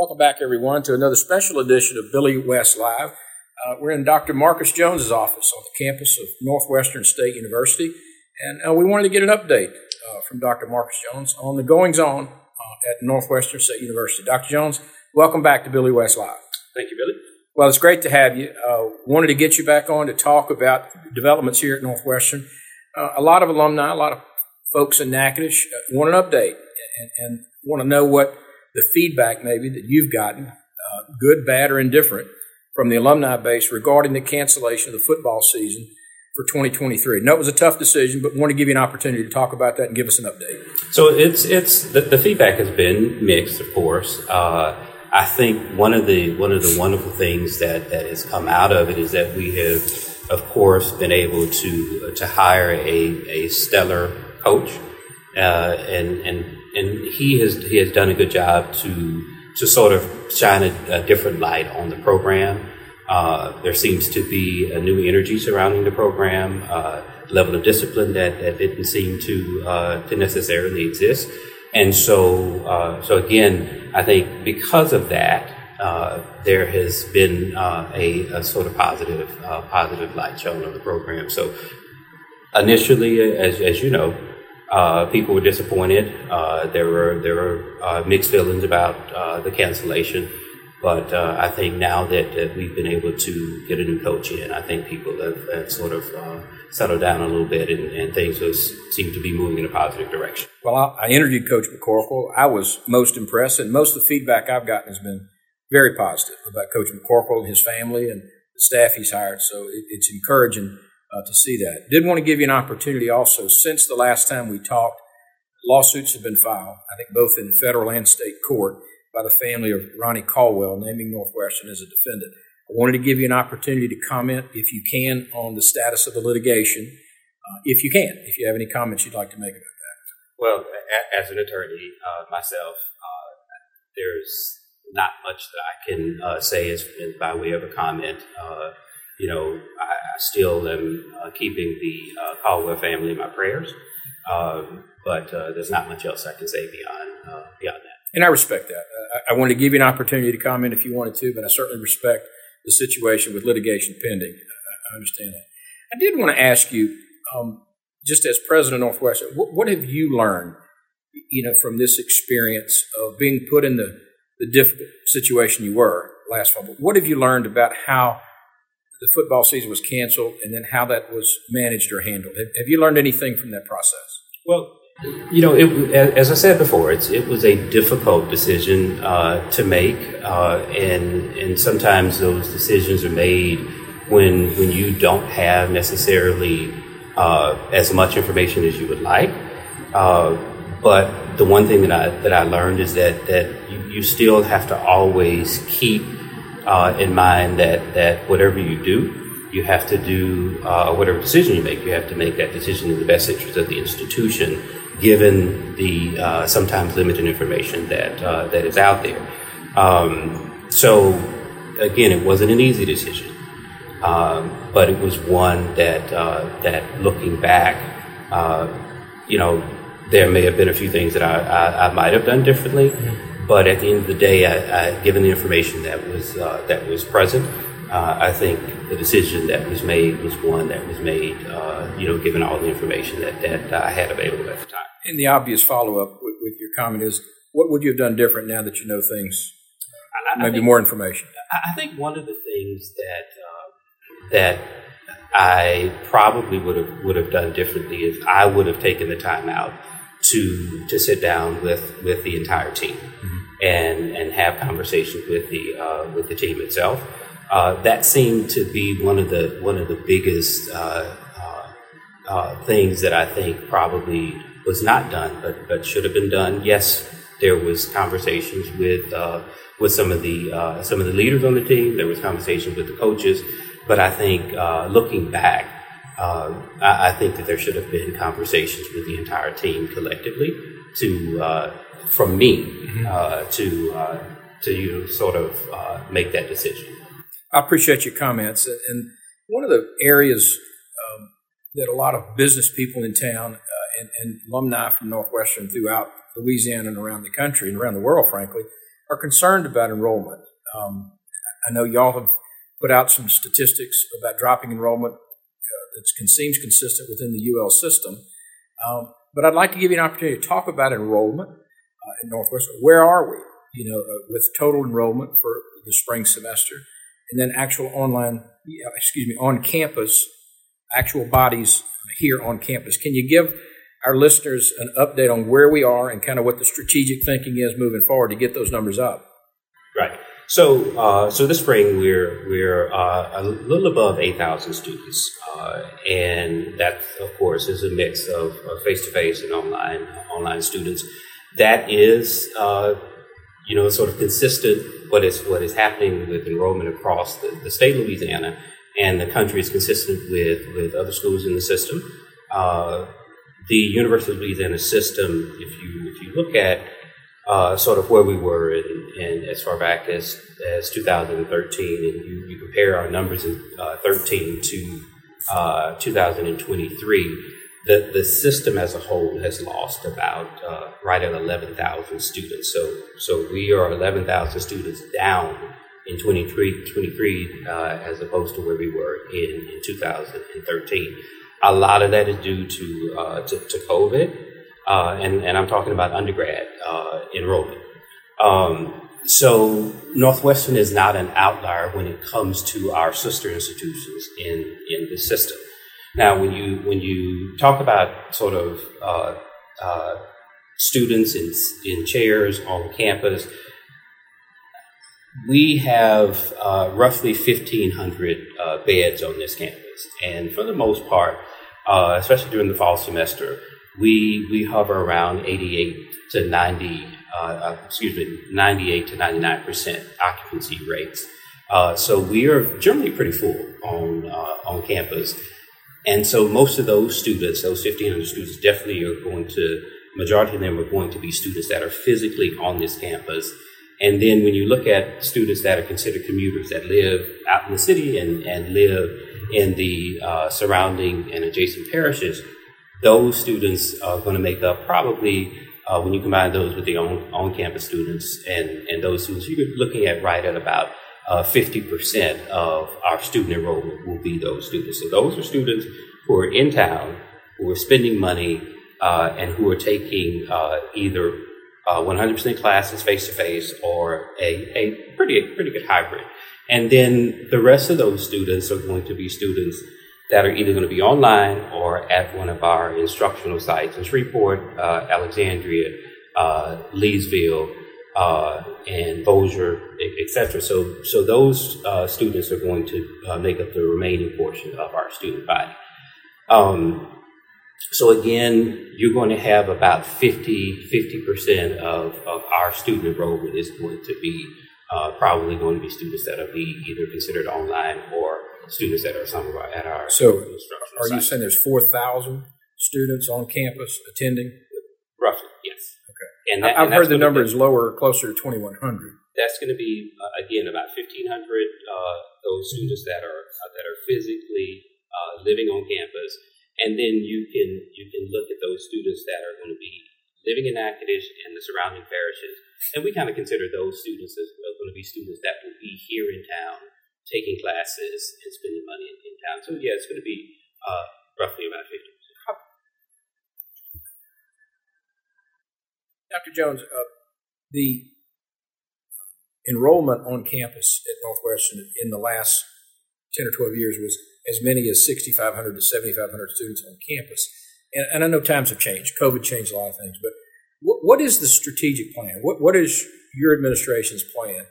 Welcome back, everyone, to another special edition of Billy West Live. Uh, we're in Dr. Marcus Jones's office on the campus of Northwestern State University, and uh, we wanted to get an update uh, from Dr. Marcus Jones on the goings on uh, at Northwestern State University. Dr. Jones, welcome back to Billy West Live. Thank you, Billy. Well, it's great to have you. Uh, wanted to get you back on to talk about developments here at Northwestern. Uh, a lot of alumni, a lot of folks in Natchitoches want an update and, and want to know what the feedback maybe that you've gotten, uh, good, bad, or indifferent, from the alumni base regarding the cancellation of the football season for 2023. No, it was a tough decision, but want to give you an opportunity to talk about that and give us an update. So it's it's the, the feedback has been mixed, of course. Uh, I think one of the one of the wonderful things that that has come out of it is that we have, of course, been able to to hire a a stellar coach, uh, and and and he has he has done a good job to to sort of shine a, a different light on the program. Uh, there seems to be a new energy surrounding the program, uh, level of discipline that, that didn't seem to uh, to necessarily exist, and so uh, so again, I think because of that, uh, there has been uh, a, a, sort of positive positive light shown on the program. So initially, as as you know, uh, people were disappointed. Uh, there were there were uh, mixed feelings about uh, the cancellation, but uh, I think now that, that, we've been able to get a new coach in, I think people have, have sort of uh, settled down a little bit, and, and things was, seem to be moving in a positive direction. Well, I, I interviewed Coach McCorkle. I was most impressed, and most of the feedback I've gotten has been very positive about Coach McCorkle and his family and the staff he's hired. So it, it's encouraging uh, to see that. Did want to give you an opportunity also. Since the last time we talked, lawsuits have been filed, I think both in federal and state court, by the family of Ronnie Caldwell, naming Northwestern as a defendant. I wanted to give you an opportunity to comment, if you can, on the status of the litigation, uh, if you can, if you have any comments you'd like to make about that. Well, as an attorney uh, myself, uh, there's not much that I can uh, say as, as, by way of a comment. You know, I, I still am uh, keeping the uh, Caldwell family in my prayers, um, but uh, there's not much else I can say beyond uh, beyond that. And I respect that. I, I wanted to give you an opportunity to comment if you wanted to, but I certainly respect the situation with litigation pending. I, I understand that. I did want to ask you, um, just as president of Northwestern, what, what have you learned, you know, from this experience of being put in the, the difficult situation you were last fall? But What have you learned about how the football season was canceled and then how that was managed or handled. Have, have you learned anything from that process? Well, you know, it, as I said before, it was a difficult decision uh, to make, uh, and and sometimes those decisions are made when when you don't have necessarily uh, as much information as you would like. Uh, but the one thing that I that I learned is that that you, you still have to always keep uh, in mind that, that whatever you do, you have to do uh, whatever decision you make, you have to make that decision in the best interest of the institution, given the uh, sometimes limited information that uh, that is out there. Um, so, again, it wasn't an easy decision, um, but it was one that uh, that looking back, uh, you know, there may have been a few things that I, I, I might have done differently. Mm-hmm but at the end of the day, I, I, given the information that was uh, that was present, uh, I think the decision that was made was one that was made, uh, you know, given all the information that, that I had available at the time. And the obvious follow up with, with, your comment is, what would you have done different now that you know things? Maybe think, more information. I think one of the things that uh, that I probably would have would have done differently is I would have taken the time out to to sit down with with the entire team. Mm-hmm and and have conversations with the uh, with the team itself. Uh, that seemed to be one of the one of the biggest uh, uh, uh things that I think probably was not done, but but should have been done. Yes, there was conversations with uh, with some of the some of the leaders on the team. There was conversations with the coaches, but I think looking back. I, I, think that there should have been conversations with the entire team collectively to from me mm-hmm. uh, to uh, to you sort of uh, make that decision. I appreciate your comments, and one of the areas um, that a lot of business people in town uh, and, and, alumni from Northwestern throughout Louisiana and around the country and around the world, frankly, are concerned about enrollment. Um, I know y'all have put out some statistics about dropping enrollment uh, that seems consistent within the UL system. Um, but I'd like to give you an opportunity to talk about enrollment uh, in Northwestern. Where are we? You know, uh, with total enrollment for the spring semester, and then actual online, excuse me, on campus, actual bodies here on campus. Can you give our listeners an update on where we are and kind of what the strategic thinking is moving forward to get those numbers up? Right. So, uh, so this spring we're we're uh, a little above eight thousand students, uh, and that of course is a mix of face to face and online online students. That is, uh, you know, sort of consistent. What is what is happening with enrollment across the, the state of Louisiana and the country is consistent with with other schools in the system. Uh, the University of Louisiana system, if you if you look at uh, sort of where we were in, in, as far back as, as 2013, and you, you compare our numbers in uh, 13 to uh, 2023, the, the system as a whole has lost about uh, right at 11,000 students. So, so we are 11,000 students down in 23, 23 uh, as opposed to where we were in, in 2013. A lot of that is due to, uh, to, to COVID uh, and, and I'm talking about undergrad uh, enrollment. Um, so Northwestern is not an outlier when it comes to our sister institutions in, in the system. Now, when you when you talk about sort of uh, uh students in in chairs on campus, we have uh, roughly 1,500 uh, beds on this campus, and for the most part, especially during the fall semester, we we hover around 88 to 90, uh, uh, excuse me, 98 to 99 percent occupancy rates. Uh, so we are generally pretty full on uh, on campus, and so most of those students, those 1,500 students, definitely are going to. Majority of them are going to be students that are physically on this campus. And then when you look at students that are considered commuters that live out in the city and, and live in the uh, surrounding and adjacent parishes, those students are going to make up probably uh, when you combine those with the on, on-campus students and, and those students, you're looking at right at about uh, 50% of our student enrollment will be those students. So those are students who are in town, who are spending money, uh, and who are taking uh, either 100% uh, classes face to face or a, a pretty, pretty good hybrid. And then the rest of those students are going to be students that are either going to be online or at one of our instructional sites in Shreveport, uh, Alexandria, uh, Leesville, uh, and Bossier, etc. So, so those uh, students are going to uh, make up the remaining portion of our student body. Um, so again, you're going to have about 50, 50% of, of our student enrollment is going to be uh, probably going to be students that will be either considered online or students that are some of our, at our so are you saying there's 4,000 students on campus attending? Roughly, yes. Okay. And that, I've and heard the number is lower, closer to 2,100. That's going to be uh, again about 1,500 uh, those students that are uh, that are physically uh, living on campus, and then you can you can look at those students that are going to be living in Natchitoches and the surrounding parishes, and we kind of consider those students as going to be students that will be here in town taking classes and spending money in, in town. So yeah, it's going to be uh, roughly about 50%. Dr. Jones, uh, the enrollment on campus at Northwestern in the last 10 or 12 years was as many as 6,500 to 7,500 students on campus. And, and, I know times have changed. COVID changed a lot of things. But what, what is the strategic plan? What, what is your administration's plan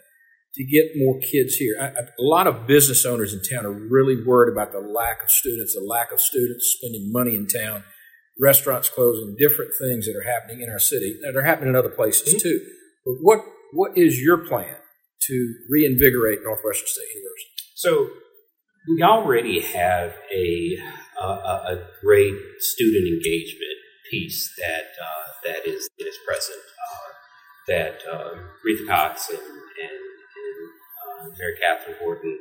to get more kids here. A lot of business owners in town are really worried about the lack of students, the lack of students spending money in town, restaurants closing, different things that are happening in our city that are happening in other places mm-hmm. too. But what what is your plan to reinvigorate Northwestern State University? So we already have a a, a great student engagement piece that uh, that is that is present. Uh, that uh, Rita Cox and, and Mary Catherine Horton,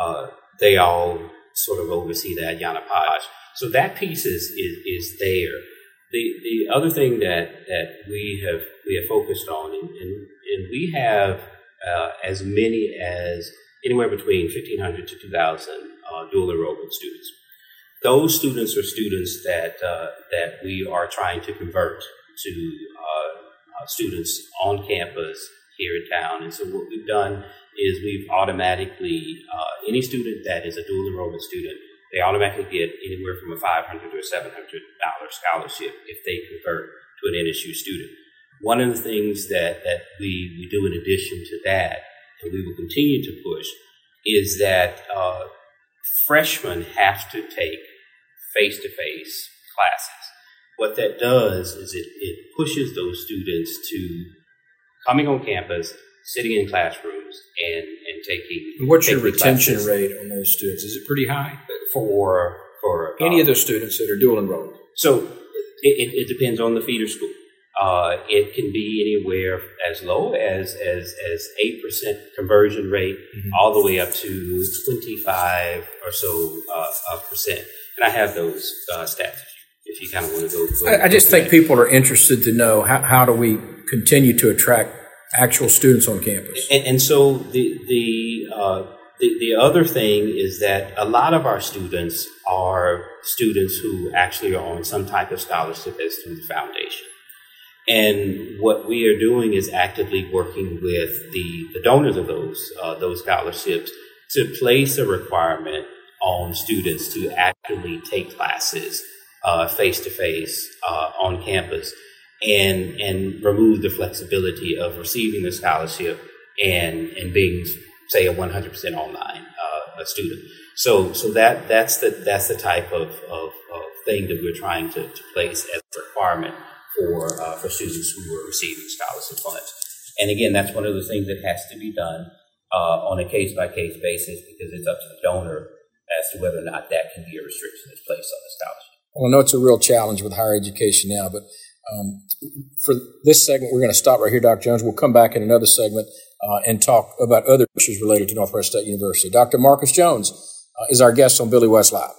uh, they all sort of oversee that, Yana Paj. So that piece is, is, is there. The, the other thing that, that we have we have focused on, and, and, and we have uh, as many as anywhere between 1,500 to 2,000 uh, dual enrollment students. Those students are students that uh, that we are trying to convert to uh, uh, students on campus here in town. And so what we've done is we've automatically uh, any student that is a dual enrollment student they automatically get anywhere from a 500 to a $700 scholarship if they convert to an NSU student. One of the things that, that we, we do in addition to that, and we will continue to push, is that uh, freshmen have to take face to face classes. What that does is it, it pushes those students to coming on campus, sitting in classrooms, and, and taking. What's taking your retention classes rate on those students? Is it pretty high? for for Any uh, of those students that are dual enrolled? So it, it, it depends on the feeder school. Uh, it can be anywhere as low as as as eight percent conversion rate, Mhm. all the way up to twenty five or so uh, uh, percent. And I have those uh, stats if you, if you kind of want to go. go I, I just think people are interested to know how, how do we continue to attract actual students on campus? And, and so the the, uh, the the other thing is that a lot of our students are students who actually are on some type of scholarship as through the foundation. And what we are doing is actively working with the, the donors of those uh, those scholarships to place a requirement on students to actually take classes face to face on campus and and remove the flexibility of receiving the scholarship and and being say a 100% online uh, a student. So so that that's the that's the type of, of, of thing that we're trying to, to place as a requirement for uh, for students who are receiving scholarship funds. And again that's one of the things that has to be done uh, on a case by case basis because it's up to the donor as to whether or not that can be a restriction that's placed on the scholarship. Well, I know it's a real challenge with higher education now, but um, for this segment, we're going to stop right here, Dr. Jones. We'll come back in another segment uh, and talk about other issues related to Northwest State University. Dr. Marcus Jones uh, is our guest on Billy West Live.